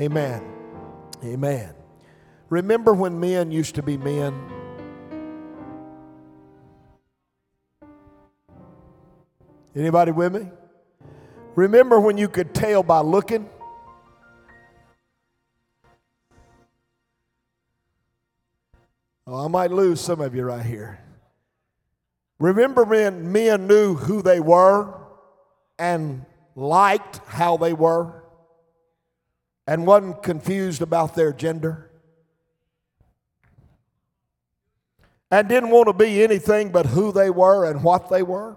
Amen. Amen. Remember when men used to be men? Anybody with me? Remember when you could tell by looking? Oh, I might lose some of you right here. Remember when men knew who they were and liked how they were and wasn't confused about their gender? And didn't want to be anything but who they were and what they were?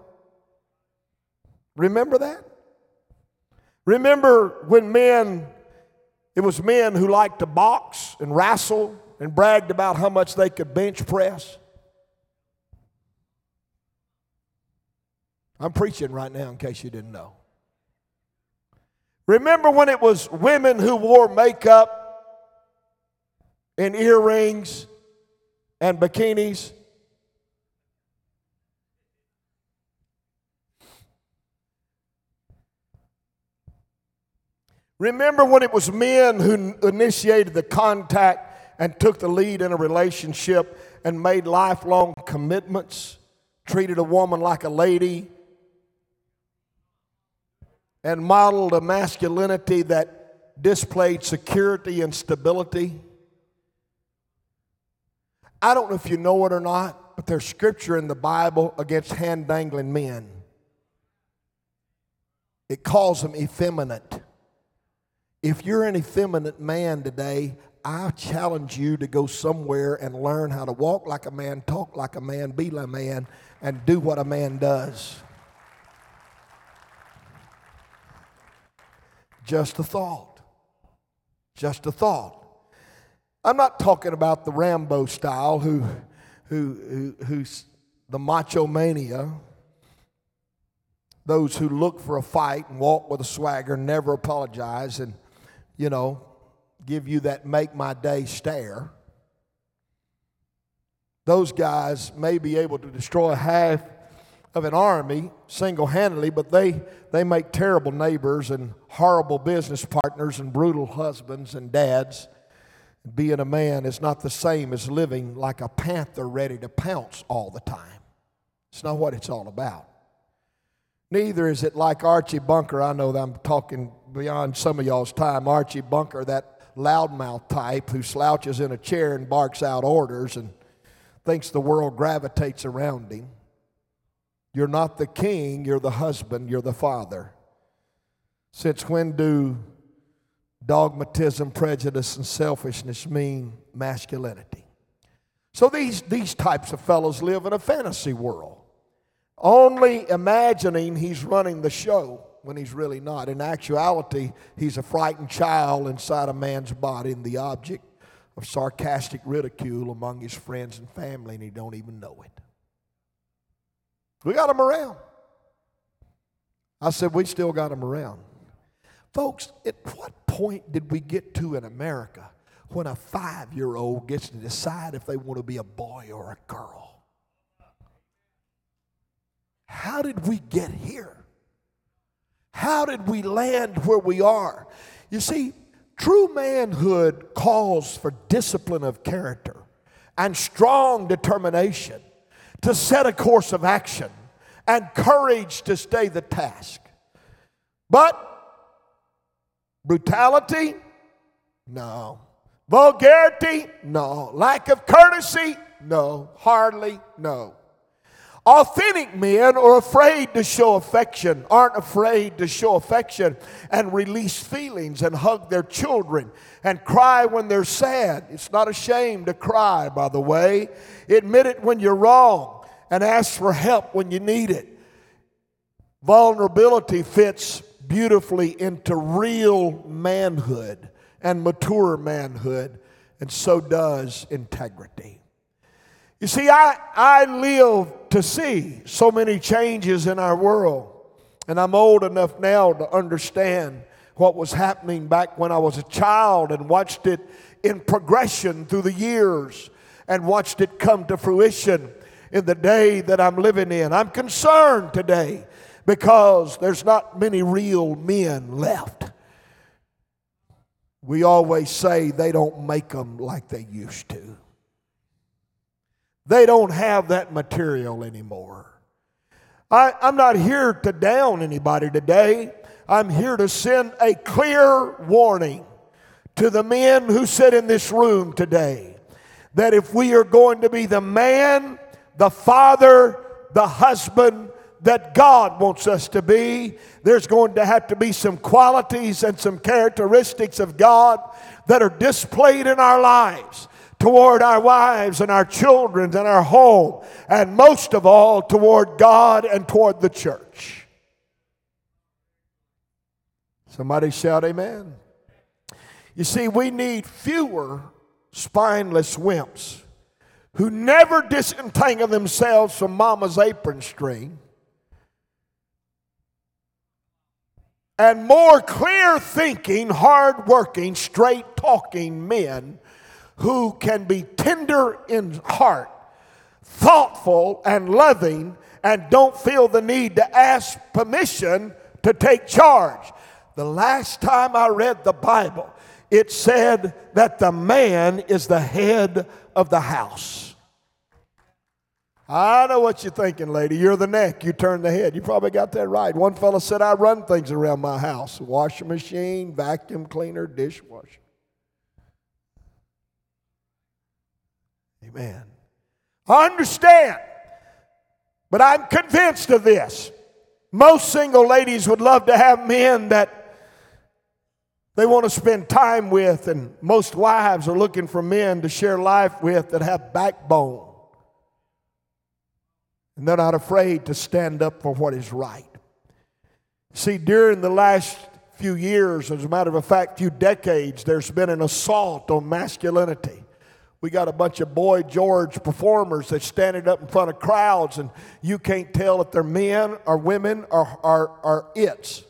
Remember that? Remember when men, it was men who liked to box and wrestle and bragged about how much they could bench press? I'm preaching right now in case you didn't know. Remember when it was women who wore makeup and earrings and bikinis? Remember when it was men who initiated the contact and took the lead in a relationship and made lifelong commitments, treated a woman like a lady, and modeled a masculinity that displayed security and stability? I don't know if you know it or not, but there's scripture in the Bible against hand dangling men. It calls them effeminate. If you're an effeminate man today, I challenge you to go somewhere and learn how to walk like a man, talk like a man, be like a man, and do what a man does. Just a thought. Just a thought. I'm not talking about the Rambo style who, who, who, who's the macho mania, those who look for a fight and walk with a swagger, never apologize, and you know, give you that make my day stare. Those guys may be able to destroy half of an army single handedly, but they, they make terrible neighbors and horrible business partners and brutal husbands and dads. Being a man is not the same as living like a panther ready to pounce all the time. It's not what it's all about. Neither is it like Archie Bunker. I know that I'm talking beyond some of y'all's time. Archie Bunker, that loudmouth type who slouches in a chair and barks out orders and thinks the world gravitates around him. You're not the king, you're the husband, you're the father. Since when do dogmatism, prejudice, and selfishness mean masculinity? So these, these types of fellows live in a fantasy world only imagining he's running the show when he's really not. In actuality, he's a frightened child inside a man's body and the object of sarcastic ridicule among his friends and family, and he don't even know it. We got him around. I said, we still got him around. Folks, at what point did we get to in America when a five year old gets to decide if they want to be a boy or a girl? How did we get here? How did we land where we are? You see, true manhood calls for discipline of character and strong determination to set a course of action and courage to stay the task. But brutality? No. Vulgarity? No. Lack of courtesy? No. Hardly? No. Authentic men are afraid to show affection, aren't afraid to show affection and release feelings and hug their children and cry when they're sad. It's not a shame to cry, by the way. Admit it when you're wrong and ask for help when you need it. Vulnerability fits beautifully into real manhood and mature manhood, and so does integrity. You see, I, I live to see so many changes in our world. And I'm old enough now to understand what was happening back when I was a child and watched it in progression through the years and watched it come to fruition in the day that I'm living in. I'm concerned today because there's not many real men left. we always say they don't make them like they used to. They don't have that material anymore. I, am not here to down anybody today. I'm here to send a clear warning to the men who sit in this room today that if we are going to be the man, the father, the husband that God wants us to be, there's going to have to be some qualities and some characteristics of God that are displayed in our lives toward our wives and our children and our home, and most of all toward God and toward the church. Somebody shout, Amen. You see, we need fewer spineless wimps who never disentangle themselves from mama's apron string and more clear thinking, hard working, straight talking men who can be tender in heart, thoughtful, and loving, and don't feel the need to ask permission to take charge. The last time I read the Bible, it said that the man is the head of the house. I know what you're thinking, lady. You're the neck, you turn the head. You probably got that right. One fellow said, I run things around my house washing machine, vacuum cleaner, dishwasher. Amen. I understand, but I'm convinced of this. Most single ladies would love to have men that they want to spend time with, and most wives are looking for men to share life with that have backbone. And they're not afraid to stand up for what is right. See, during the last few years, as a matter of fact, few decades, there's been an assault on masculinity. We got a bunch of Boy George performers that standing up in front of crowds, and you can't tell if they're men or women or, or, or it's.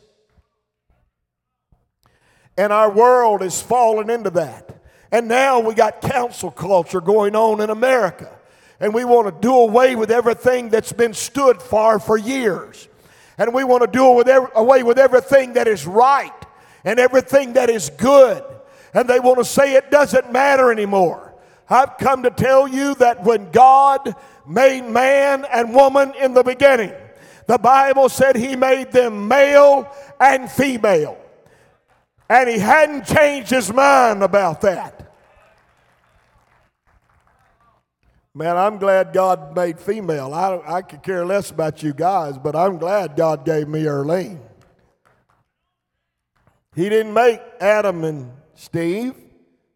And our world is falling into that. And now we got cancel culture going on in America. And we want to do away with everything that's been stood for for years. And we want to do away with everything that is right and everything that is good. And they want to say it doesn't matter anymore. I've come to tell you that when God made man and woman in the beginning, the Bible said he made them male and female. And he hadn't changed his mind about that. Man, I'm glad God made female. I, I could care less about you guys, but I'm glad God gave me Earlene. He didn't make Adam and Steve,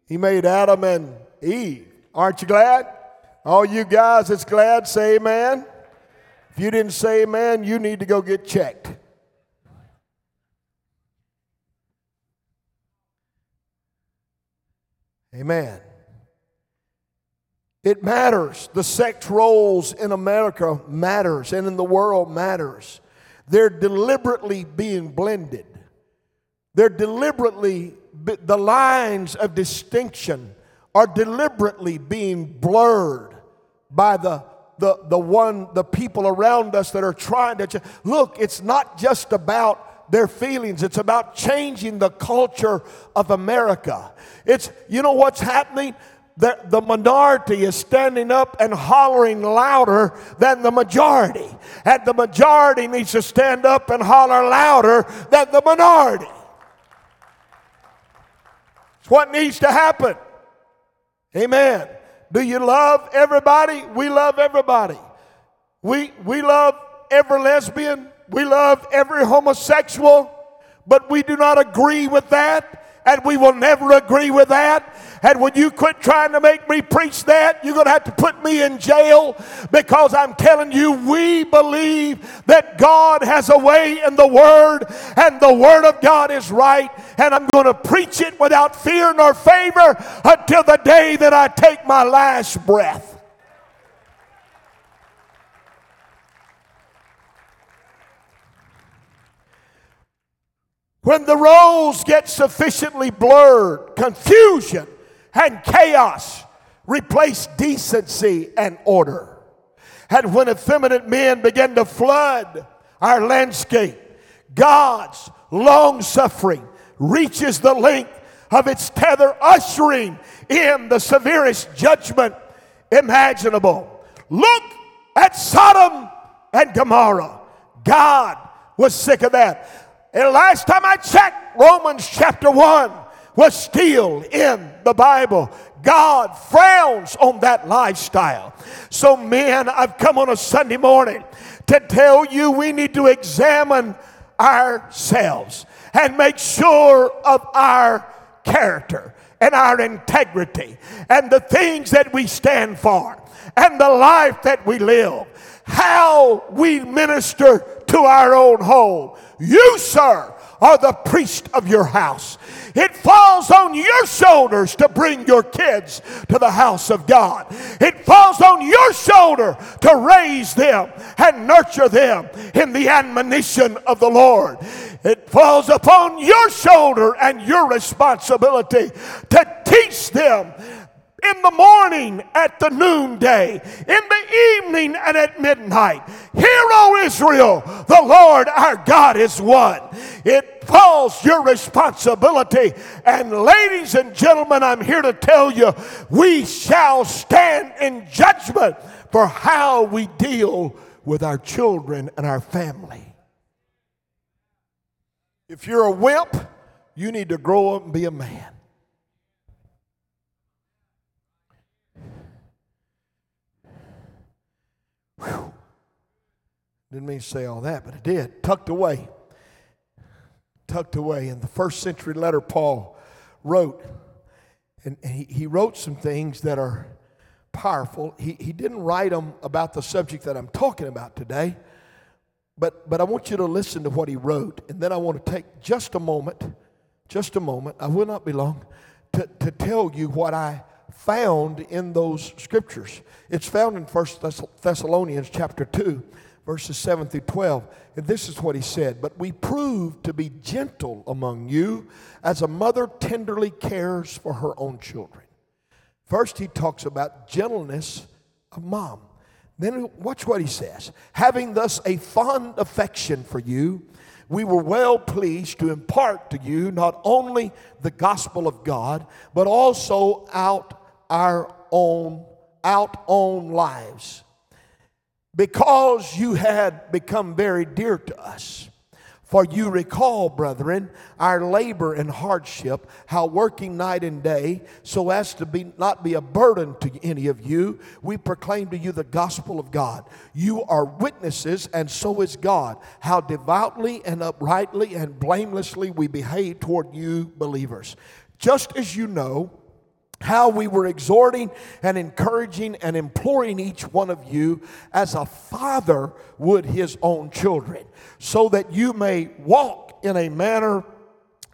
He made Adam and Eve. Aren't you glad? All you guys that's glad, say amen. If you didn't say amen, you need to go get checked. Amen. It matters. The sex roles in America matters and in the world matters. They're deliberately being blended. They're deliberately the lines of distinction are deliberately being blurred by the the, the one the people around us that are trying to look it's not just about their feelings. It's about changing the culture of America. It's, you know what's happening? The, the minority is standing up and hollering louder than the majority. And the majority needs to stand up and holler louder than the minority. It's what needs to happen. Amen. Do you love everybody? We love everybody. We, we love every lesbian. We love every homosexual, but we do not agree with that, and we will never agree with that. And when you quit trying to make me preach that, you're going to have to put me in jail because I'm telling you, we believe that God has a way in the Word, and the Word of God is right, and I'm going to preach it without fear nor favor until the day that I take my last breath. When the roles get sufficiently blurred, confusion and chaos replace decency and order. And when effeminate men begin to flood our landscape, God's long suffering reaches the length of its tether, ushering in the severest judgment imaginable. Look at Sodom and Gomorrah. God was sick of that. And last time I checked, Romans chapter 1 was still in the Bible. God frowns on that lifestyle. So, men, I've come on a Sunday morning to tell you we need to examine ourselves and make sure of our character and our integrity and the things that we stand for and the life that we live, how we minister to our own home. You, sir, are the priest of your house. It falls on your shoulders to bring your kids to the house of God. It falls on your shoulder to raise them and nurture them in the admonition of the Lord. It falls upon your shoulder and your responsibility to teach them in the morning at the noonday, in the evening and at midnight. Hear, O Israel, the Lord our God is one. It falls your responsibility. And ladies and gentlemen, I'm here to tell you, we shall stand in judgment for how we deal with our children and our family. If you're a wimp, you need to grow up and be a man. Whew. Didn't mean to say all that, but it did. Tucked away. Tucked away. In the first century letter Paul wrote, and he, he wrote some things that are powerful. He, he didn't write them about the subject that I'm talking about today, but, but I want you to listen to what he wrote. And then I want to take just a moment, just a moment, I will not be long, to, to tell you what I found in those scriptures. It's found in 1 Thessalonians chapter 2, verses 7 through 12. And this is what he said But we prove to be gentle among you as a mother tenderly cares for her own children. First, he talks about gentleness of mom. Then, watch what he says. Having thus a fond affection for you, we were well pleased to impart to you not only the gospel of God, but also out our own out own lives because you had become very dear to us. For you recall, brethren, our labor and hardship, how working night and day, so as to be not be a burden to any of you, we proclaim to you the gospel of God. You are witnesses, and so is God, how devoutly and uprightly and blamelessly we behave toward you believers. Just as you know, how we were exhorting and encouraging and imploring each one of you as a father would his own children, so that you may walk in a manner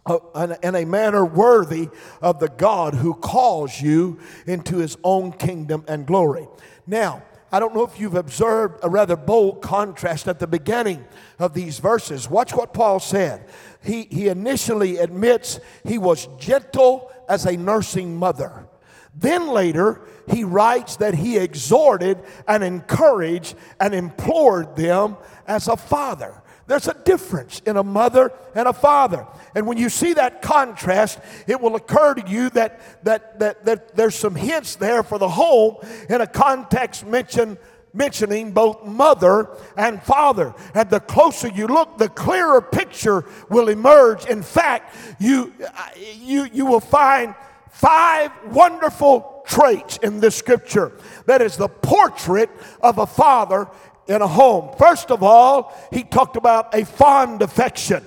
uh, in a manner worthy of the God who calls you into his own kingdom and glory. Now, I don't know if you've observed a rather bold contrast at the beginning of these verses. Watch what Paul said. He, he initially admits he was gentle as a nursing mother. Then later, he writes that he exhorted and encouraged and implored them as a father. There's a difference in a mother and a father. And when you see that contrast, it will occur to you that, that, that, that there's some hints there for the home in a context mentioned mentioning both mother and father. And the closer you look, the clearer picture will emerge. In fact, you, uh, you, you will find five wonderful traits in this scripture that is the portrait of a father in a home. First of all, he talked about a fond affection.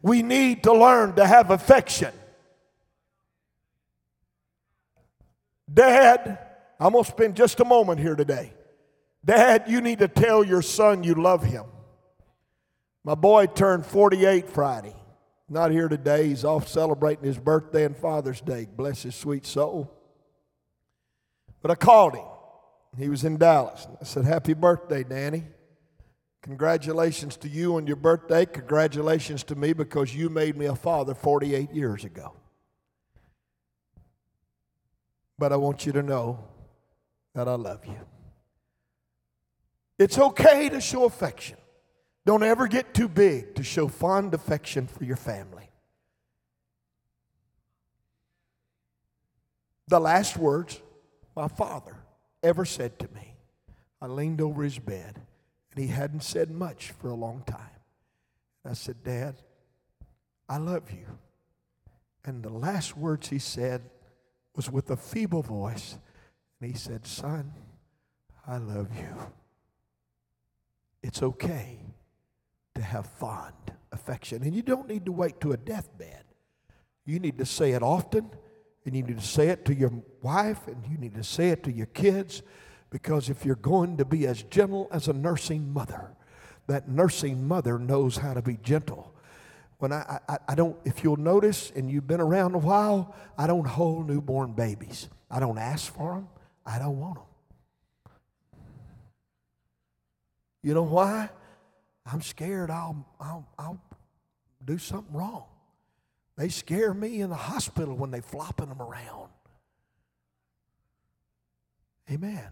We need to learn to have affection. Dad, I'm going to spend just a moment here today. Dad, you need to tell your son you love him. My boy turned 48 Friday. Not here today. He's off celebrating his birthday and Father's Day. Bless his sweet soul. But I called him. He was in Dallas. I said, Happy birthday, Danny. Congratulations to you on your birthday. Congratulations to me because you made me a father 48 years ago. But I want you to know that I love you. It's okay to show affection. Don't ever get too big to show fond affection for your family. the last words my father ever said to me. I leaned over his bed, and he hadn't said much for a long time. I said, Dad, I love you. And the last words he said was with a feeble voice, and he said, Son, I love you. It's okay to have fond affection. And you don't need to wait to a deathbed. You need to say it often, and you need to say it to your wife, and you need to say it to your kids, because if you're going to be as gentle as a nursing mother, that nursing mother knows how to be gentle. When I, I, I don't, if you'll notice, and you've been around a while, I don't hold newborn babies. I don't ask for them. I don't want them. You know why? I'm scared I'll, I'll, I'll do something wrong. They scare me in the hospital when they flopping them around. Amen.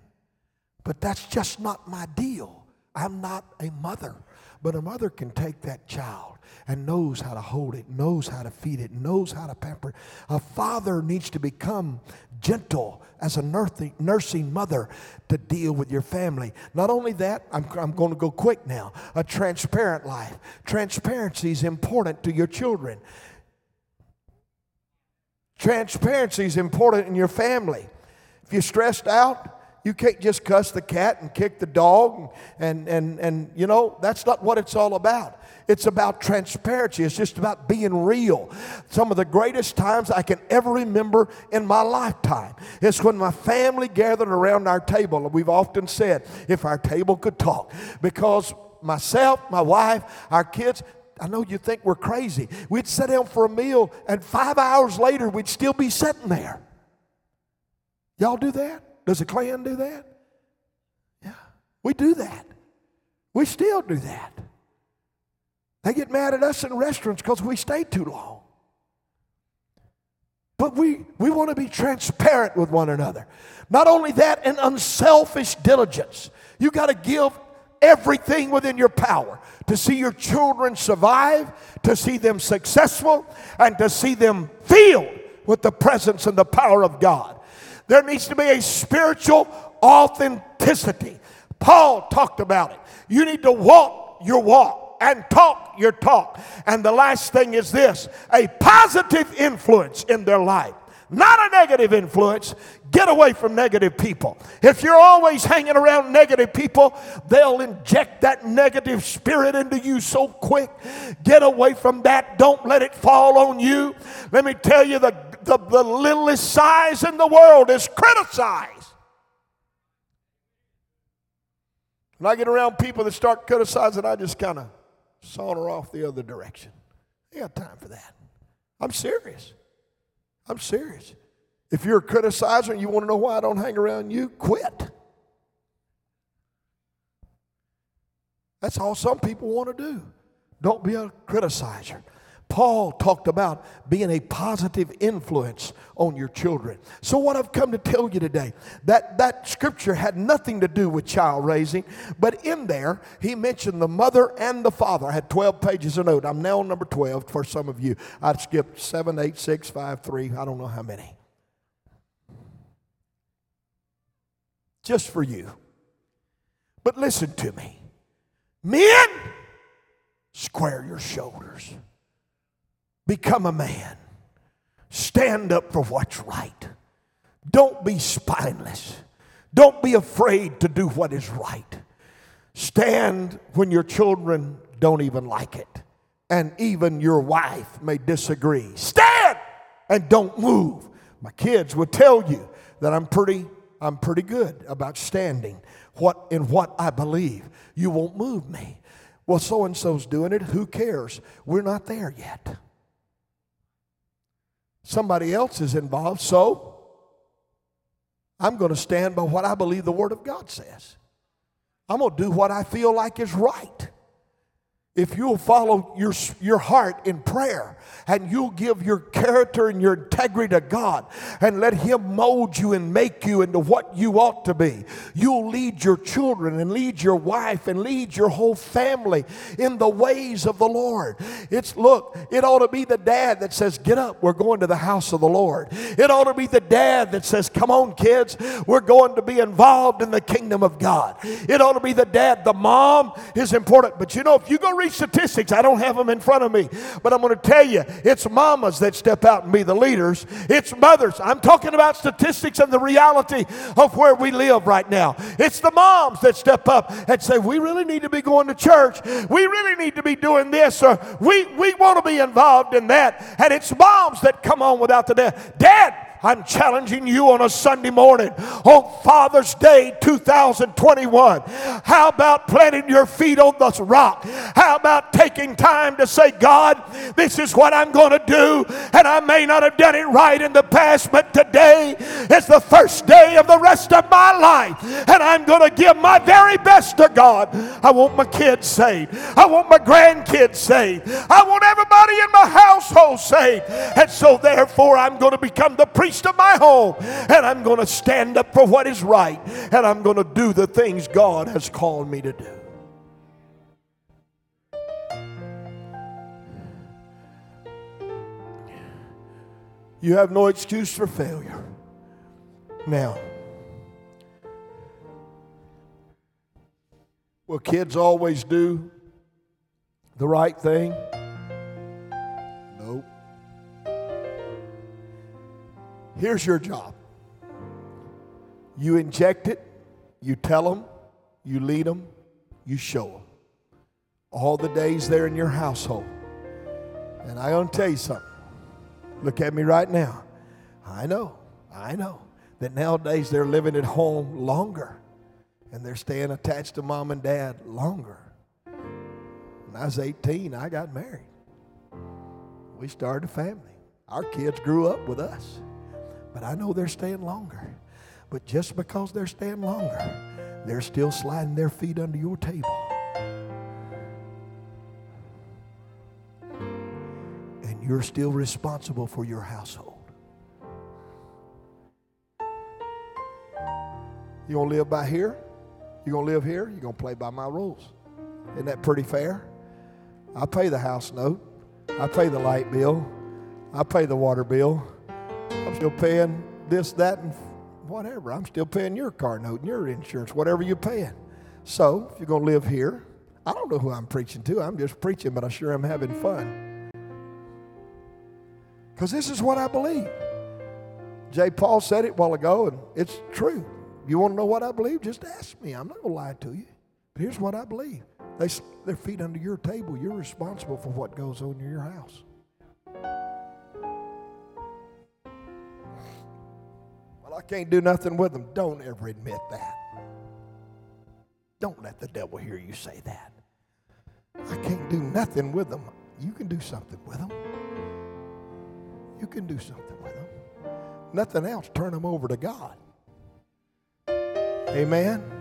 But that's just not my deal. I'm not a mother. But a mother can take that child and knows how to hold it, knows how to feed it, knows how to pamper. A father needs to become gentle as a nursing, nursing mother to deal with your family. Not only that, I'm, I'm going to go quick now. A transparent life. Transparency is important to your children. Transparency is important in your family. If you're stressed out, you can't just cuss the cat and kick the dog and, and, and, and you know, that's not what it's all about. It's about transparency. It's just about being real. Some of the greatest times I can ever remember in my lifetime is when my family gathered around our table. And we've often said, if our table could talk, because myself, my wife, our kids, I know you think we're crazy. We'd sit down for a meal, and five hours later, we'd still be sitting there. Y'all do that? Does the clan do that? Yeah. We do that. We still do that. They get mad at us in restaurants because we stay too long. But we, we want to be transparent with one another. Not only that, an unselfish diligence. You got to give everything within your power to see your children survive, to see them successful, and to see them filled with the presence and the power of God. There needs to be a spiritual authenticity. Paul talked about it. You need to walk your walk and talk your talk. And the last thing is this a positive influence in their life not a negative influence. Get away from negative people. If you're always hanging around negative people, they'll inject that negative spirit into you so quick. Get away from that. Don't let it fall on you. Let me tell you the, the, the littlest size in the world is criticized. When I get around people that start criticizing, I just kind of saunter off the other direction. I got time for that. I'm serious. I'm serious. If you're a criticizer and you want to know why I don't hang around you, quit. That's all some people want to do. Don't be a criticizer. Paul talked about being a positive influence on your children. So, what I've come to tell you today, that, that scripture had nothing to do with child raising, but in there, he mentioned the mother and the father. I had 12 pages of note. I'm now on number 12 for some of you. I'd skipped 7, 8, 6, 5, 3, I don't know how many. Just for you. But listen to me. Men, square your shoulders. Become a man. Stand up for what's right. Don't be spineless. Don't be afraid to do what is right. Stand when your children don't even like it. And even your wife may disagree. Stand and don't move. My kids will tell you that I'm pretty I'm pretty good about standing what in what I believe. You won't move me. Well, so and so's doing it. Who cares? We're not there yet. Somebody else is involved, so I'm going to stand by what I believe the Word of God says. I'm going to do what I feel like is right. If you'll follow your, your heart in prayer and you'll give your character and your integrity to God and let Him mold you and make you into what you ought to be, you'll lead your children and lead your wife and lead your whole family in the ways of the Lord. It's look, it ought to be the dad that says, Get up, we're going to the house of the Lord. It ought to be the dad that says, Come on, kids, we're going to be involved in the kingdom of God. It ought to be the dad. The mom is important. But you know, if you go read statistics, I don't have them in front of me, but I'm going to tell you, it's mamas that step out and be the leaders. It's mothers. I'm talking about statistics and the reality of where we live right now. It's the moms that step up and say, We really need to be going to church. We really need to be doing this, or we, we want to be involved in that. And it's moms that come on without the dad. Dad, I'm challenging you on a Sunday morning on Father's Day 2021. How about planting your feet on the rock? How about taking time to say, God, this is what I'm going to do, and I may not have done it right in the past, but today is the first day of the rest of my life, and I'm going to give my very best to God. I want my kids saved. I want my grandkids saved. I want everybody in my household saved. And so, therefore, I'm going to become the priest priest of my home. And I'm going to stand up for what is right. And I'm going to do the things God has called me to do. You have no excuse for failure. Now, will kids always do the right thing? Here's your job you inject it, you tell them, you lead them, you show them. All the days they're in your household. And I want to tell you something. Look at me right now. I know, I know that nowadays they're living at home longer and they're staying attached to mom and dad longer. When I was 18, I got married. We started a family. Our kids grew up with us. But I know they're staying longer. But just because they're staying longer, they're still sliding their feet under your table. And you're still responsible for your household. You gonna live by here? You gonna live here? You gonna play by my rules? Isn't that pretty fair? I pay the house note. I pay the light bill. I pay the water bill. I'm still paying this, that, and whatever. I'm still paying your car note and your insurance, whatever you're paying. So, if you're going to live here, I don't know who I'm preaching to. I'm just preaching, but I sure am having fun. Because this is what I believe. J. Paul said it a while ago, and it's true. You want to know what I believe? Just ask me. I'm not going to lie to you. But here's what I believe they, their feet under your table. You're responsible for what goes on in your house. I can't do nothing with them. Don't ever admit that. Don't let the devil hear you say that. I can't do nothing with them. You can do something with them. You can do something with them. Nothing else, turn them over to God. Amen.